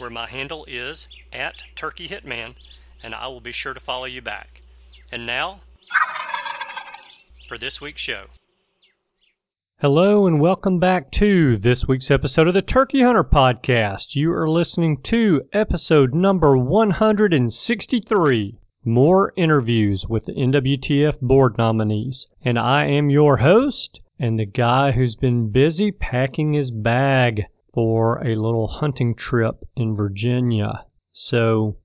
where my handle is at Turkey Hitman, and I will be sure to follow you back. And now, for this week's show. Hello, and welcome back to this week's episode of the Turkey Hunter Podcast. You are listening to episode number 163 more interviews with the NWTF board nominees. And I am your host and the guy who's been busy packing his bag for a little hunting trip in Virginia. So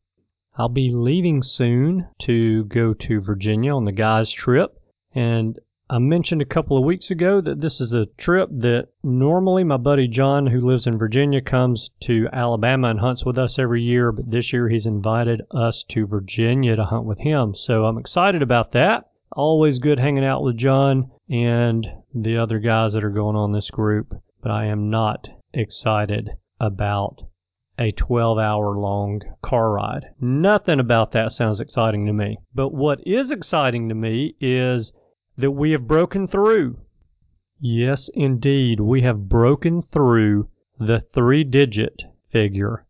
I'll be leaving soon to go to Virginia on the guys' trip. And I mentioned a couple of weeks ago that this is a trip that normally my buddy John, who lives in Virginia, comes to Alabama and hunts with us every year, but this year he's invited us to Virginia to hunt with him. So I'm excited about that. Always good hanging out with John and the other guys that are going on this group, but I am not excited about a 12 hour long car ride. Nothing about that sounds exciting to me. But what is exciting to me is that we have broken through. Yes, indeed, we have broken through the three digit figure,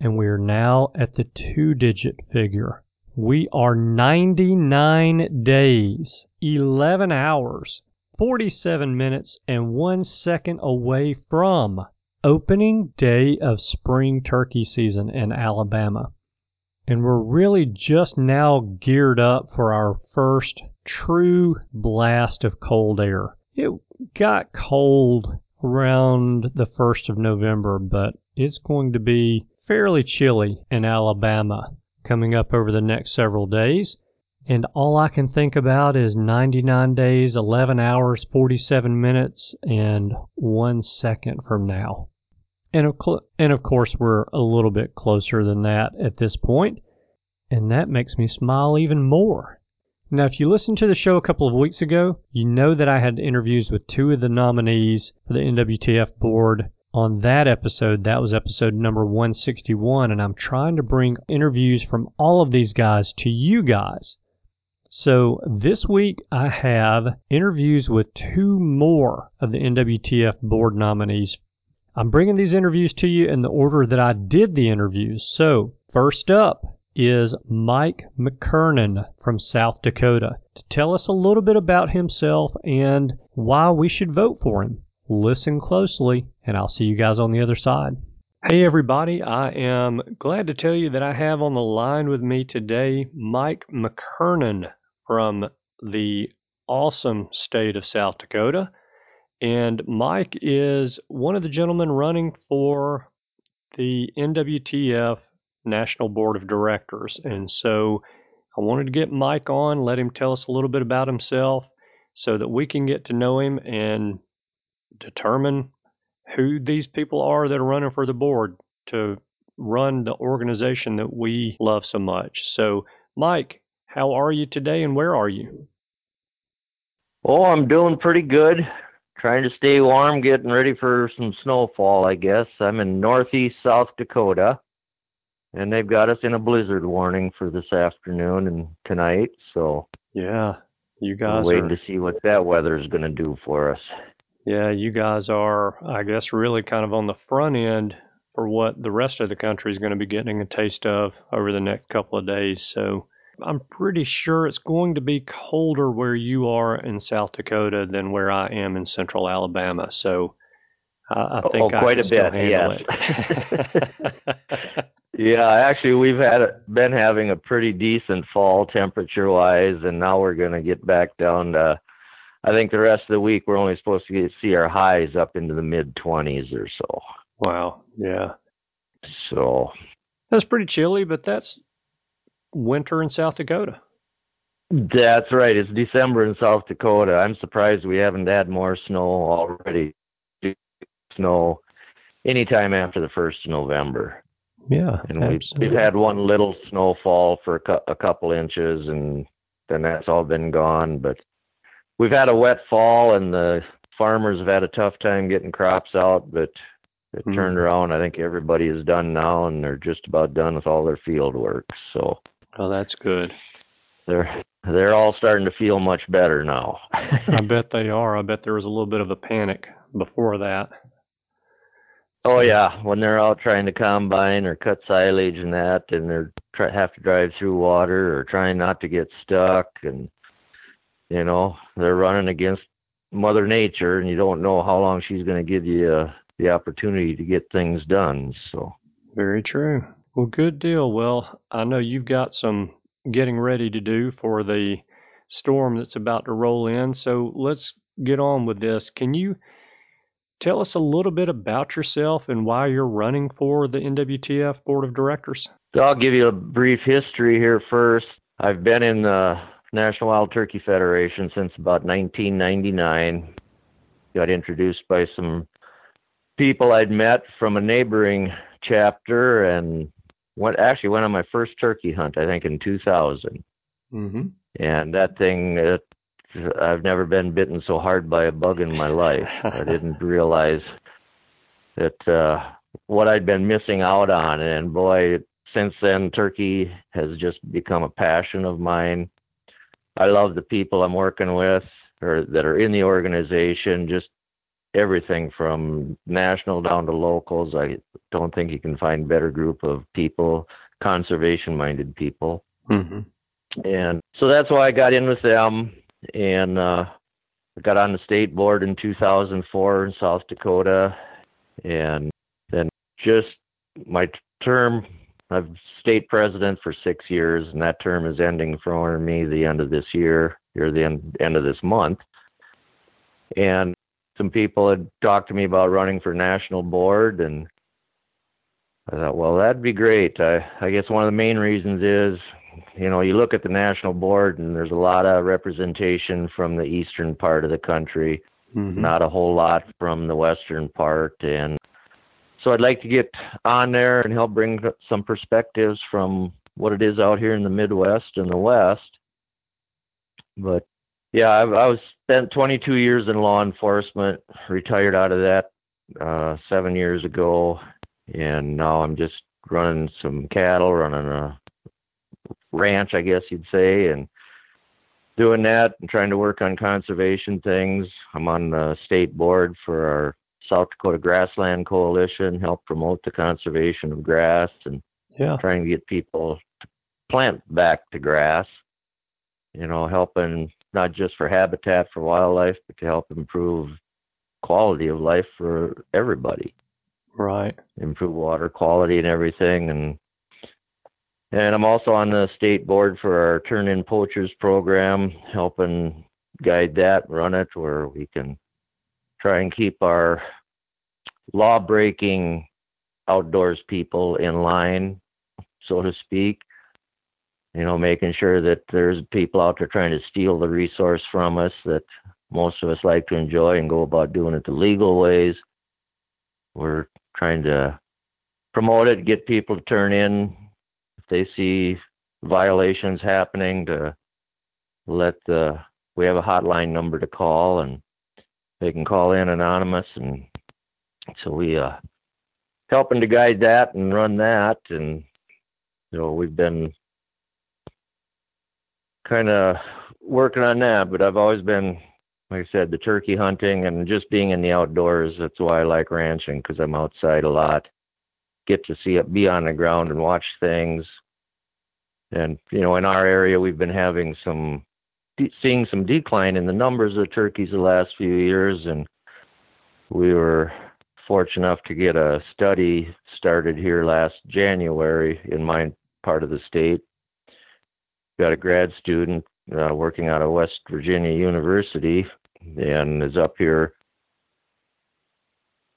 and we are now at the two digit figure. We are 99 days, 11 hours, 47 minutes, and 1 second away from opening day of spring turkey season in Alabama. And we're really just now geared up for our first true blast of cold air. It got cold around the 1st of November, but it's going to be fairly chilly in Alabama coming up over the next several days. And all I can think about is 99 days, 11 hours, 47 minutes, and one second from now. And of, cl- and of course, we're a little bit closer than that at this point, and that makes me smile even more. Now, if you listened to the show a couple of weeks ago, you know that I had interviews with two of the nominees for the NWTF board. On that episode, that was episode number 161, and I'm trying to bring interviews from all of these guys to you guys. So this week I have interviews with two more of the NWTF board nominees. I'm bringing these interviews to you in the order that I did the interviews. So, first up, is Mike McKernan from South Dakota to tell us a little bit about himself and why we should vote for him. Listen closely, and I'll see you guys on the other side. Hey, everybody, I am glad to tell you that I have on the line with me today Mike McKernan from the awesome state of South Dakota. And Mike is one of the gentlemen running for the NWTF National Board of Directors. And so I wanted to get Mike on, let him tell us a little bit about himself so that we can get to know him and determine who these people are that are running for the board to run the organization that we love so much. So, Mike, how are you today and where are you? Oh, I'm doing pretty good. Trying to stay warm, getting ready for some snowfall, I guess. I'm in northeast South Dakota and they've got us in a blizzard warning for this afternoon and tonight. So yeah, you guys waiting are, to see what that weather is going to do for us. Yeah, you guys are, I guess, really kind of on the front end for what the rest of the country is going to be getting a taste of over the next couple of days. So I'm pretty sure it's going to be colder where you are in South Dakota than where I am in central Alabama. So I, I oh, oh, think oh, I quite can a still bit, handle yes. it. Yeah, actually, we've had been having a pretty decent fall temperature wise, and now we're going to get back down to. I think the rest of the week we're only supposed to get, see our highs up into the mid 20s or so. Wow. Yeah. So that's pretty chilly, but that's winter in South Dakota. That's right. It's December in South Dakota. I'm surprised we haven't had more snow already. Snow anytime after the first of November. Yeah, and we've, we've had one little snowfall for a, a couple inches, and then that's all been gone. But we've had a wet fall, and the farmers have had a tough time getting crops out. But it mm-hmm. turned around. I think everybody is done now, and they're just about done with all their field work. So, oh, that's good. They're they're all starting to feel much better now. I bet they are. I bet there was a little bit of a panic before that. Oh yeah, when they're out trying to combine or cut silage and that, and they're try, have to drive through water or trying not to get stuck, and you know they're running against Mother Nature, and you don't know how long she's going to give you uh, the opportunity to get things done. So very true. Well, good deal. Well, I know you've got some getting ready to do for the storm that's about to roll in. So let's get on with this. Can you tell us a little bit about yourself and why you're running for the NWTF Board of Directors? So I'll give you a brief history here first. I've been in the National Wild Turkey Federation since about 1999. Got introduced by some people I'd met from a neighboring chapter and went actually went on my first turkey hunt I think in 2000. Mm-hmm. And that thing it, I've never been bitten so hard by a bug in my life. I didn't realize that uh what I'd been missing out on and boy since then turkey has just become a passion of mine. I love the people I'm working with or that are in the organization just everything from national down to locals. I don't think you can find better group of people, conservation minded people. Mm-hmm. And so that's why I got in with them and uh I got on the state board in 2004 in South Dakota and then just my term I've state president for 6 years and that term is ending for me the end of this year or the end, end of this month. And some people had talked to me about running for national board and I thought, well, that'd be great. I, I guess one of the main reasons is, you know, you look at the national board and there's a lot of representation from the eastern part of the country, mm-hmm. not a whole lot from the western part. And so I'd like to get on there and help bring some perspectives from what it is out here in the Midwest and the West. But yeah, I, I was spent 22 years in law enforcement, retired out of that uh, seven years ago, and now I'm just running some cattle, running a ranch, I guess you'd say, and doing that and trying to work on conservation things. I'm on the state board for our South Dakota Grassland Coalition, help promote the conservation of grass and yeah. trying to get people to plant back to grass. You know, helping not just for habitat for wildlife, but to help improve quality of life for everybody. Right. Improve water quality and everything and and I'm also on the state board for our Turn In Poachers program, helping guide that, run it, where we can try and keep our law breaking outdoors people in line, so to speak, you know, making sure that there's people out there trying to steal the resource from us that most of us like to enjoy and go about doing it the legal ways. We're trying to promote it, get people to turn in if they see violations happening to let the we have a hotline number to call and they can call in anonymous and so we uh helping to guide that and run that and you know we've been kind of working on that, but I've always been, like I said, the turkey hunting and just being in the outdoors. That's why I like ranching because I'm outside a lot. Get to see it, be on the ground and watch things. And you know, in our area, we've been having some, seeing some decline in the numbers of turkeys the last few years, and we were fortunate enough to get a study started here last January in my part of the state. Got a grad student uh, working out of West Virginia University and is up here.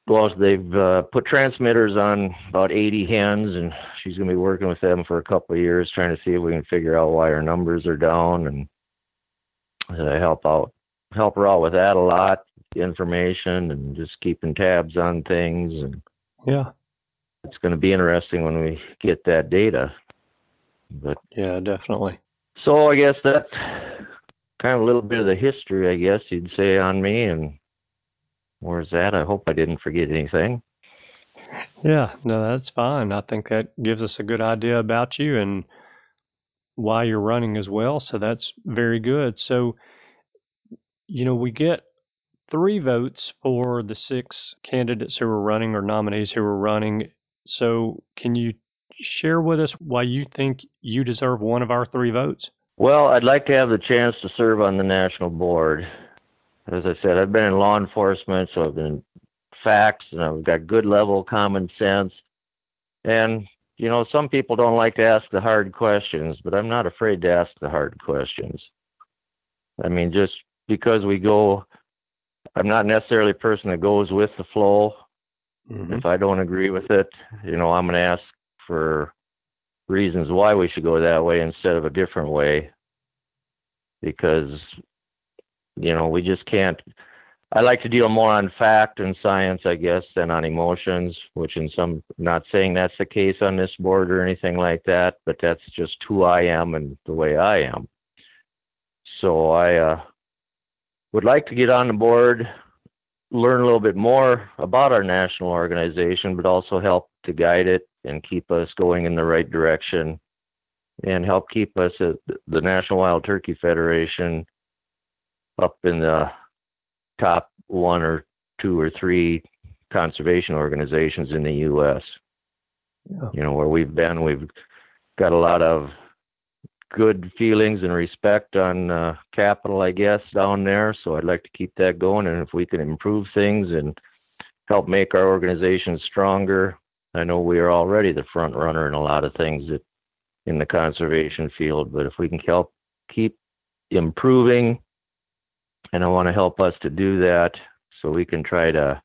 Well, they've uh, put transmitters on about 80 hens, and she's going to be working with them for a couple of years, trying to see if we can figure out why our numbers are down, and uh, help out, help her out with that a lot, information, and just keeping tabs on things. And yeah, it's going to be interesting when we get that data. But yeah, definitely. So I guess that's kind of a little bit of the history, I guess you'd say, on me. And where's that? I hope I didn't forget anything. Yeah, no, that's fine. I think that gives us a good idea about you and why you're running as well. So that's very good. So, you know, we get three votes for the six candidates who are running or nominees who are running. So, can you share with us why you think you deserve one of our three votes? Well, I'd like to have the chance to serve on the national board. As I said, I've been in law enforcement, so I've been facts and I've got good level common sense. And, you know, some people don't like to ask the hard questions, but I'm not afraid to ask the hard questions. I mean, just because we go, I'm not necessarily a person that goes with the flow. Mm-hmm. If I don't agree with it, you know, I'm going to ask for reasons why we should go that way instead of a different way because you know we just can't i like to deal more on fact and science i guess than on emotions which in some not saying that's the case on this board or anything like that but that's just who i am and the way i am. So i uh, would like to get on the board learn a little bit more about our national organization but also help to guide it and keep us going in the right direction and help keep us at the National Wild Turkey Federation up in the top one or two or three conservation organizations in the U.S. Yeah. You know, where we've been, we've got a lot of good feelings and respect on uh, capital, I guess, down there. So I'd like to keep that going. And if we can improve things and help make our organization stronger, I know we are already the front runner in a lot of things that in the conservation field, but if we can help keep improving, and I want to help us to do that so we can try to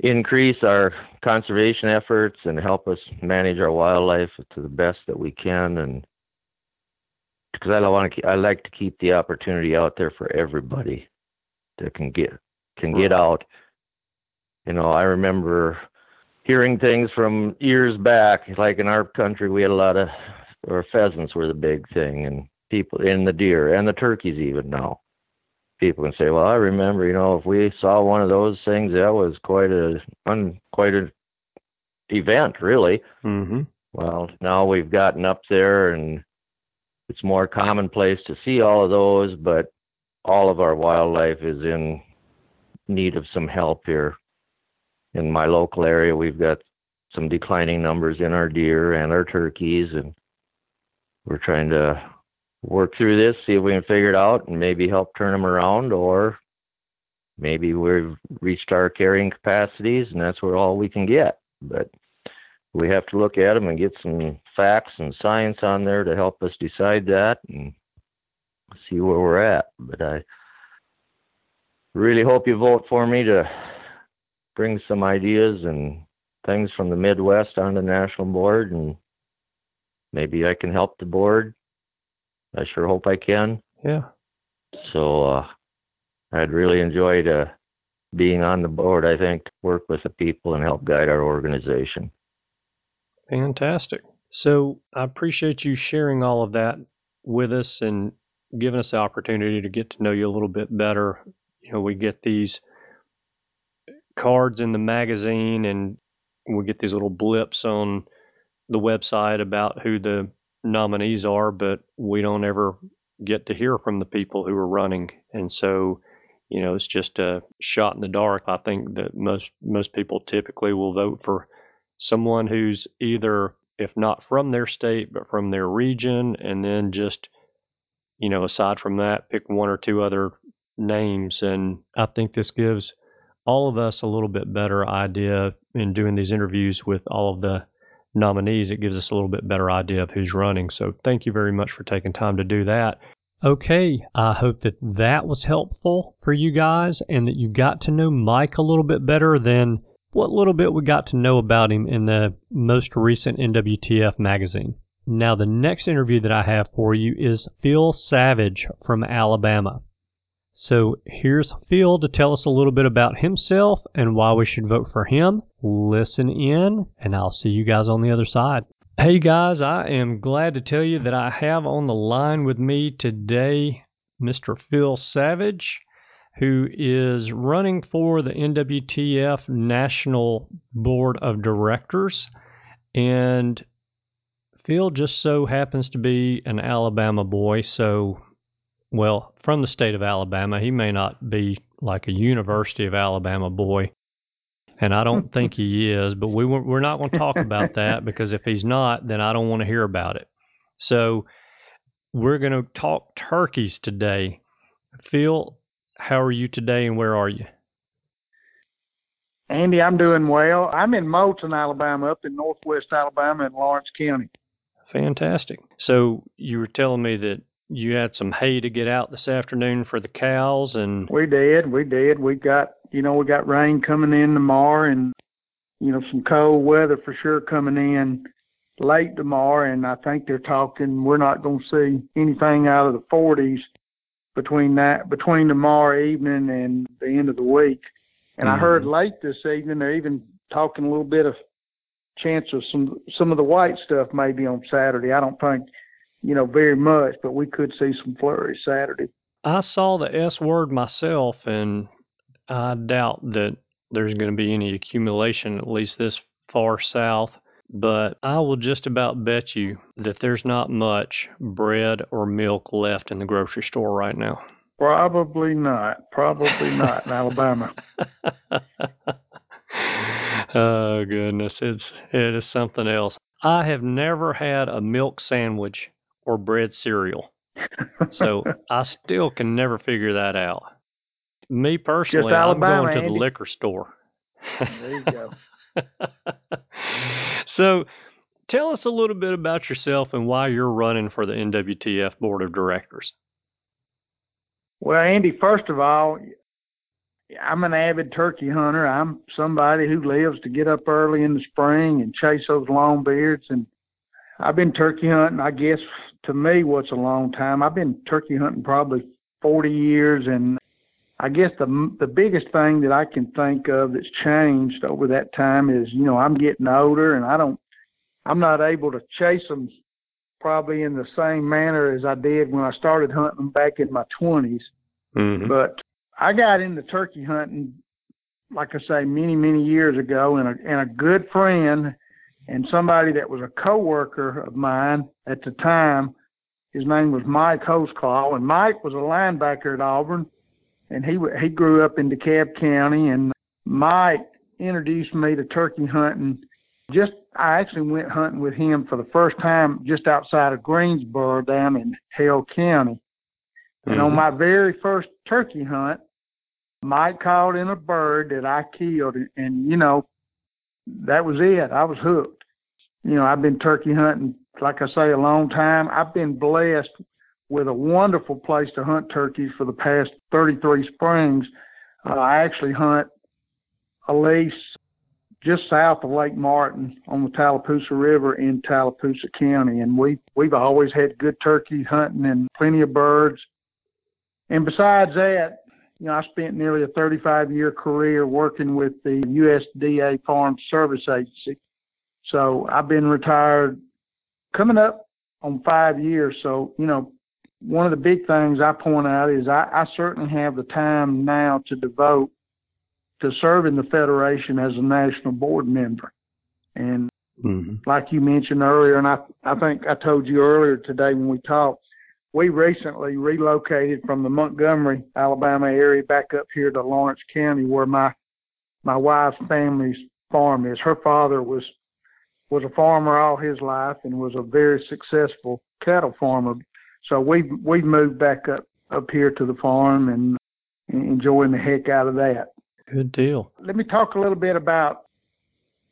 increase our conservation efforts and help us manage our wildlife to the best that we can and because I don't want to I like to keep the opportunity out there for everybody that can get can get out. You know, I remember hearing things from years back. Like in our country, we had a lot of, or pheasants were the big thing, and people in the deer and the turkeys even now. People can say, "Well, I remember, you know, if we saw one of those things, that was quite a un, quite an event, really." Mm-hmm. Well, now we've gotten up there, and it's more commonplace to see all of those, but all of our wildlife is in need of some help here in my local area, we've got some declining numbers in our deer and our turkeys, and we're trying to work through this, see if we can figure it out, and maybe help turn them around, or maybe we've reached our carrying capacities, and that's where all we can get. But we have to look at them and get some facts and science on there to help us decide that and see where we're at. But I really hope you vote for me to bring some ideas and things from the Midwest on the national board, and maybe I can help the board. I sure hope I can. Yeah. So uh, I'd really enjoy uh, being on the board. I think to work with the people and help guide our organization. Fantastic. So I appreciate you sharing all of that with us and giving us the opportunity to get to know you a little bit better. You know, we get these cards in the magazine and we get these little blips on the website about who the nominees are, but we don't ever get to hear from the people who are running. And so, you know, it's just a shot in the dark. I think that most most people typically will vote for someone who's either if not from their state but from their region and then just you know, aside from that, pick one or two other names and I think this gives all of us a little bit better idea in doing these interviews with all of the nominees. It gives us a little bit better idea of who's running. So thank you very much for taking time to do that. Okay, I hope that that was helpful for you guys and that you got to know Mike a little bit better than what little bit we got to know about him in the most recent NWTF magazine. Now, the next interview that I have for you is Phil Savage from Alabama. So here's Phil to tell us a little bit about himself and why we should vote for him. Listen in, and I'll see you guys on the other side. Hey guys, I am glad to tell you that I have on the line with me today Mr. Phil Savage, who is running for the NWTF National Board of Directors. And Phil just so happens to be an Alabama boy, so, well, from the state of Alabama. He may not be like a University of Alabama boy, and I don't think he is. But we we're not going to talk about that because if he's not, then I don't want to hear about it. So we're going to talk turkeys today. Phil, how are you today, and where are you? Andy, I'm doing well. I'm in Moulton, Alabama, up in northwest Alabama in Lawrence County. Fantastic. So you were telling me that you had some hay to get out this afternoon for the cows and we did we did. We got you know we got rain coming in tomorrow and you know some cold weather for sure coming in late tomorrow and i think they're talking we're not going to see anything out of the 40s between that between tomorrow evening and the end of the week. And mm-hmm. i heard late this evening they're even talking a little bit of chance of some some of the white stuff maybe on saturday. I don't think you know, very much, but we could see some flurries Saturday. I saw the S word myself, and I doubt that there's going to be any accumulation, at least this far south. But I will just about bet you that there's not much bread or milk left in the grocery store right now. Probably not. Probably not in Alabama. oh goodness, it's it is something else. I have never had a milk sandwich or bread cereal. so I still can never figure that out. Me personally, I'm going to Andy. the liquor store. there you go. so tell us a little bit about yourself and why you're running for the NWTF Board of Directors. Well, Andy, first of all, I'm an avid turkey hunter. I'm somebody who lives to get up early in the spring and chase those long beards. And I've been turkey hunting, I guess, to me, what's a long time. I've been turkey hunting probably 40 years, and I guess the the biggest thing that I can think of that's changed over that time is, you know, I'm getting older, and I don't, I'm not able to chase them probably in the same manner as I did when I started hunting back in my 20s. Mm-hmm. But I got into turkey hunting, like I say, many many years ago, and a and a good friend and somebody that was a coworker of mine at the time. His name was Mike Hostclaw, and Mike was a linebacker at Auburn, and he he grew up in DeKalb County. And Mike introduced me to turkey hunting. Just I actually went hunting with him for the first time just outside of Greensboro, down in Hale County. Mm-hmm. And on mm-hmm. my very first turkey hunt, Mike called in a bird that I killed, and you know, that was it. I was hooked you know, I've been turkey hunting, like I say, a long time. I've been blessed with a wonderful place to hunt turkeys for the past 33 springs. Uh, I actually hunt a lease just south of Lake Martin on the Tallapoosa River in Tallapoosa County, and we we've always had good turkey hunting and plenty of birds. And besides that, you know, I spent nearly a 35 year career working with the USDA Farm Service Agency so I've been retired coming up on five years. So, you know, one of the big things I point out is I, I certainly have the time now to devote to serving the Federation as a national board member. And mm-hmm. like you mentioned earlier, and I, I think I told you earlier today when we talked, we recently relocated from the Montgomery, Alabama area back up here to Lawrence County where my my wife's family's farm is. Her father was was a farmer all his life and was a very successful cattle farmer. So we we moved back up up here to the farm and enjoying the heck out of that. Good deal. Let me talk a little bit about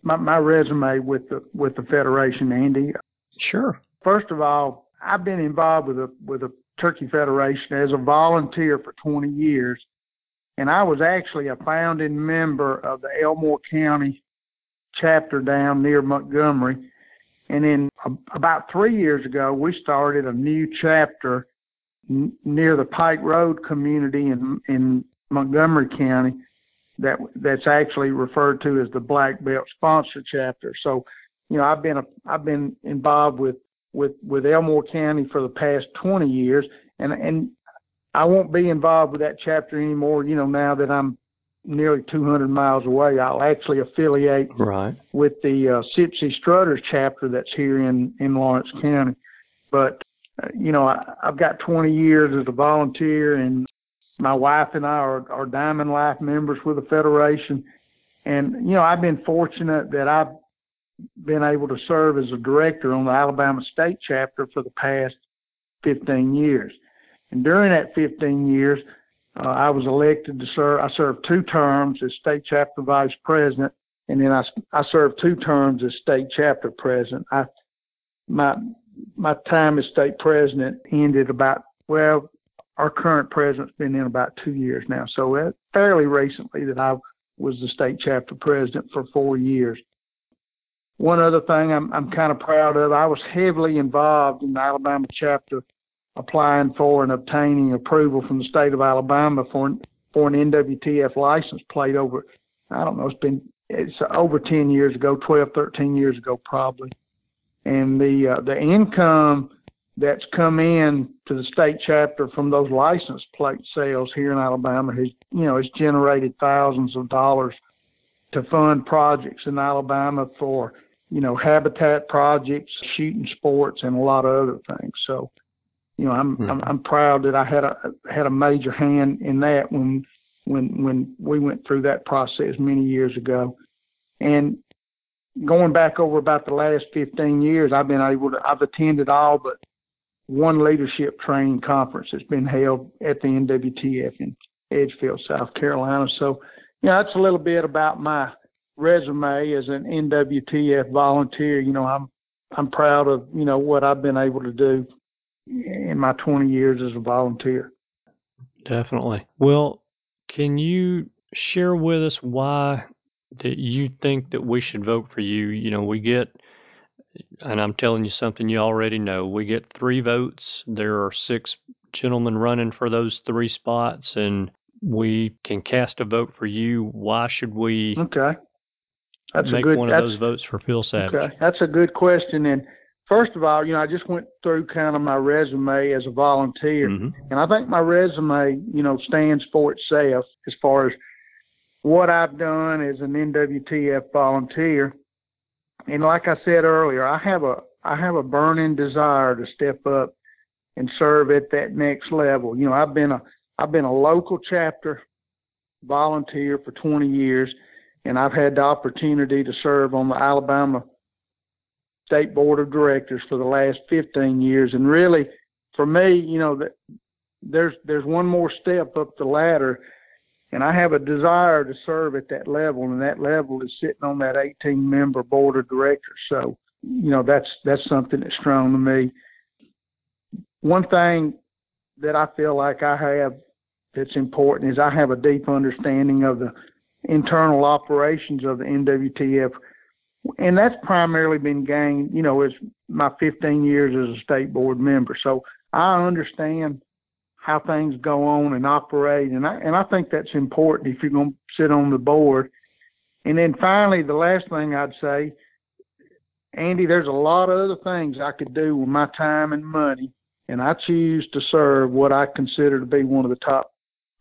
my, my resume with the with the federation, Andy. Sure. First of all, I've been involved with a with a Turkey Federation as a volunteer for 20 years, and I was actually a founding member of the Elmore County chapter down near Montgomery. And then about three years ago, we started a new chapter near the Pike Road community in in Montgomery County that that's actually referred to as the Black Belt Sponsor Chapter. So, you know, I've been a, I've been involved with with with Elmore County for the past 20 years, and and I won't be involved with that chapter anymore. You know, now that I'm nearly 200 miles away, I'll actually affiliate right. with the uh, Sipsey Strutters chapter that's here in in Lawrence County. But uh, you know, I, I've got 20 years as a volunteer, and my wife and I are, are Diamond Life members with the Federation. And, you know, I've been fortunate that I've been able to serve as a director on the Alabama State chapter for the past 15 years. And during that 15 years, uh, I was elected to serve. I served two terms as state chapter vice president, and then I, I served two terms as state chapter president. I my my time as state president ended about well our current president's been in about two years now. So uh, fairly recently that I was the state chapter president for four years. One other thing I'm, I'm kind of proud of, I was heavily involved in the Alabama chapter applying for and obtaining approval from the state of Alabama for, for an NWTF license plate over, I don't know, it's been, it's over 10 years ago, 12, 13 years ago probably. And the, uh, the income that's come in to the state chapter from those license plate sales here in Alabama has, you know, has generated thousands of dollars to fund projects in Alabama for, you know, habitat projects, shooting sports, and a lot of other things. So, you know, I'm mm-hmm. I'm, I'm proud that I had a had a major hand in that when when when we went through that process many years ago. And going back over about the last 15 years, I've been able to I've attended all but one leadership training conference that's been held at the NWTF in Edgefield, South Carolina. So, you know, that's a little bit about my resume as an NWTF volunteer. You know, I'm I'm proud of you know what I've been able to do in my 20 years as a volunteer. Definitely. Well, can you share with us why that you think that we should vote for you? You know, we get and I'm telling you something you already know. We get three votes. There are six gentlemen running for those three spots, and we can cast a vote for you. Why should we? Okay. That's make a good, one of those votes for Phil Savage. Okay, that's a good question. And first of all, you know, I just went through kind of my resume as a volunteer, mm-hmm. and I think my resume, you know, stands for itself as far as what I've done as an NWTF volunteer and like I said earlier, I have a I have a burning desire to step up and serve at that next level. You know, I've been a I've been a local chapter volunteer for 20 years, and I've had the opportunity to serve on the Alabama State Board of Directors for the last 15 years. And really, for me, you know, that there's there's one more step up the ladder and I have a desire to serve at that level, and that level is sitting on that 18 member board of directors. So, you know, that's that's something that's strong to me. One thing that I feel like I have that's important is I have a deep understanding of the internal operations of the NWTF, and that's primarily been gained, you know, as my 15 years as a state board member. So I understand how things go on and operate. And I and I think that's important if you're going to sit on the board. And then finally, the last thing I'd say, Andy, there's a lot of other things I could do with my time and money, and I choose to serve what I consider to be one of the top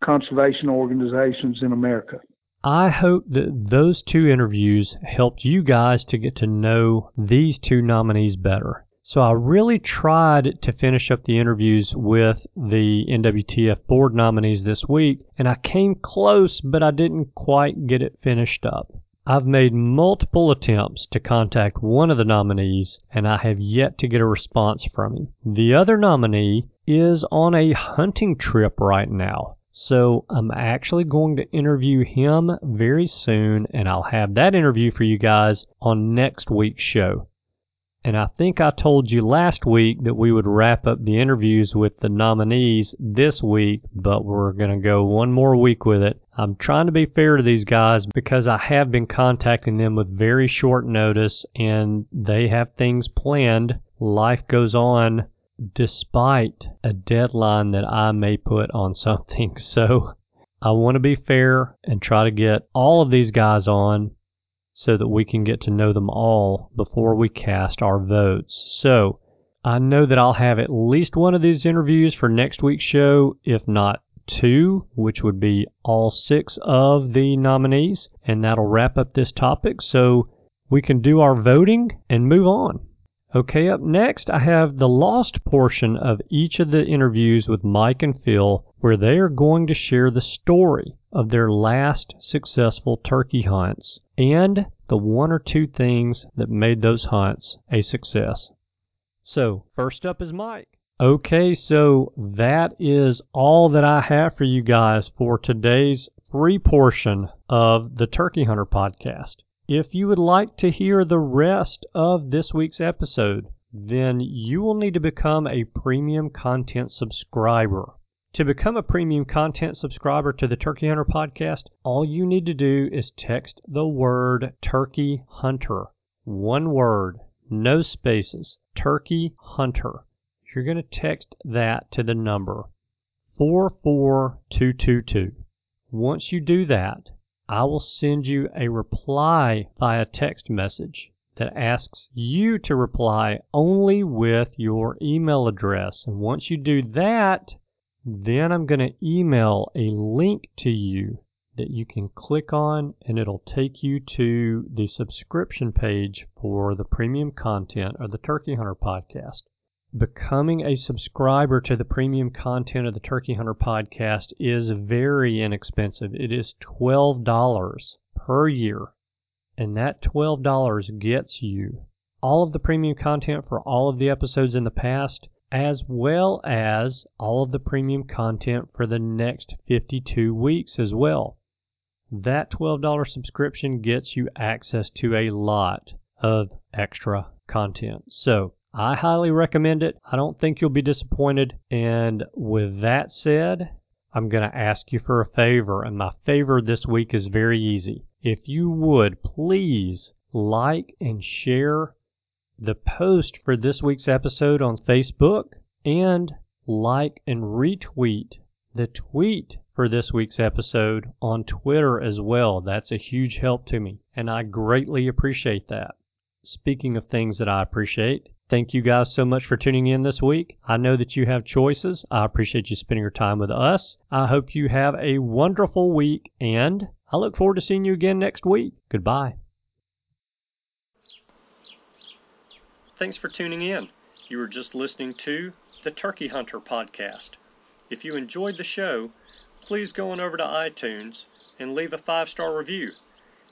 conservation organizations in America. I hope that those two interviews helped you guys to get to know these two nominees better. So I really tried to finish up the interviews with the NWTF board nominees this week, and I came close, but I didn't quite get it finished up. I've made multiple attempts to contact one of the nominees, and I have yet to get a response from him. The other nominee is on a hunting trip right now. So I'm actually going to interview him very soon, and I'll have that interview for you guys on next week's show. And I think I told you last week that we would wrap up the interviews with the nominees this week, but we're going to go one more week with it. I'm trying to be fair to these guys because I have been contacting them with very short notice and they have things planned. Life goes on despite a deadline that I may put on something. So I want to be fair and try to get all of these guys on so that we can get to know them all before we cast our votes. So I know that I'll have at least one of these interviews for next week's show, if not two, which would be all six of the nominees, and that'll wrap up this topic so we can do our voting and move on. Okay, up next, I have the lost portion of each of the interviews with Mike and Phil, where they are going to share the story of their last successful turkey hunts and the one or two things that made those hunts a success. So, first up is Mike. Okay, so that is all that I have for you guys for today's free portion of the Turkey Hunter podcast. If you would like to hear the rest of this week's episode, then you will need to become a premium content subscriber. To become a premium content subscriber to the Turkey Hunter podcast, all you need to do is text the word Turkey Hunter. One word, no spaces. Turkey Hunter. You're going to text that to the number 44222. Once you do that, I will send you a reply via text message that asks you to reply only with your email address. And once you do that, then I'm going to email a link to you that you can click on and it'll take you to the subscription page for the premium content of the Turkey Hunter podcast. Becoming a subscriber to the premium content of the Turkey Hunter podcast is very inexpensive. It is $12 per year, and that $12 gets you all of the premium content for all of the episodes in the past as well as all of the premium content for the next 52 weeks as well. That $12 subscription gets you access to a lot of extra content. So I highly recommend it. I don't think you'll be disappointed. And with that said, I'm going to ask you for a favor. And my favor this week is very easy. If you would please like and share the post for this week's episode on Facebook and like and retweet the tweet for this week's episode on Twitter as well. That's a huge help to me, and I greatly appreciate that. Speaking of things that I appreciate, thank you guys so much for tuning in this week. I know that you have choices. I appreciate you spending your time with us. I hope you have a wonderful week, and I look forward to seeing you again next week. Goodbye. Thanks for tuning in. You were just listening to the Turkey Hunter podcast. If you enjoyed the show, please go on over to iTunes and leave a five star review.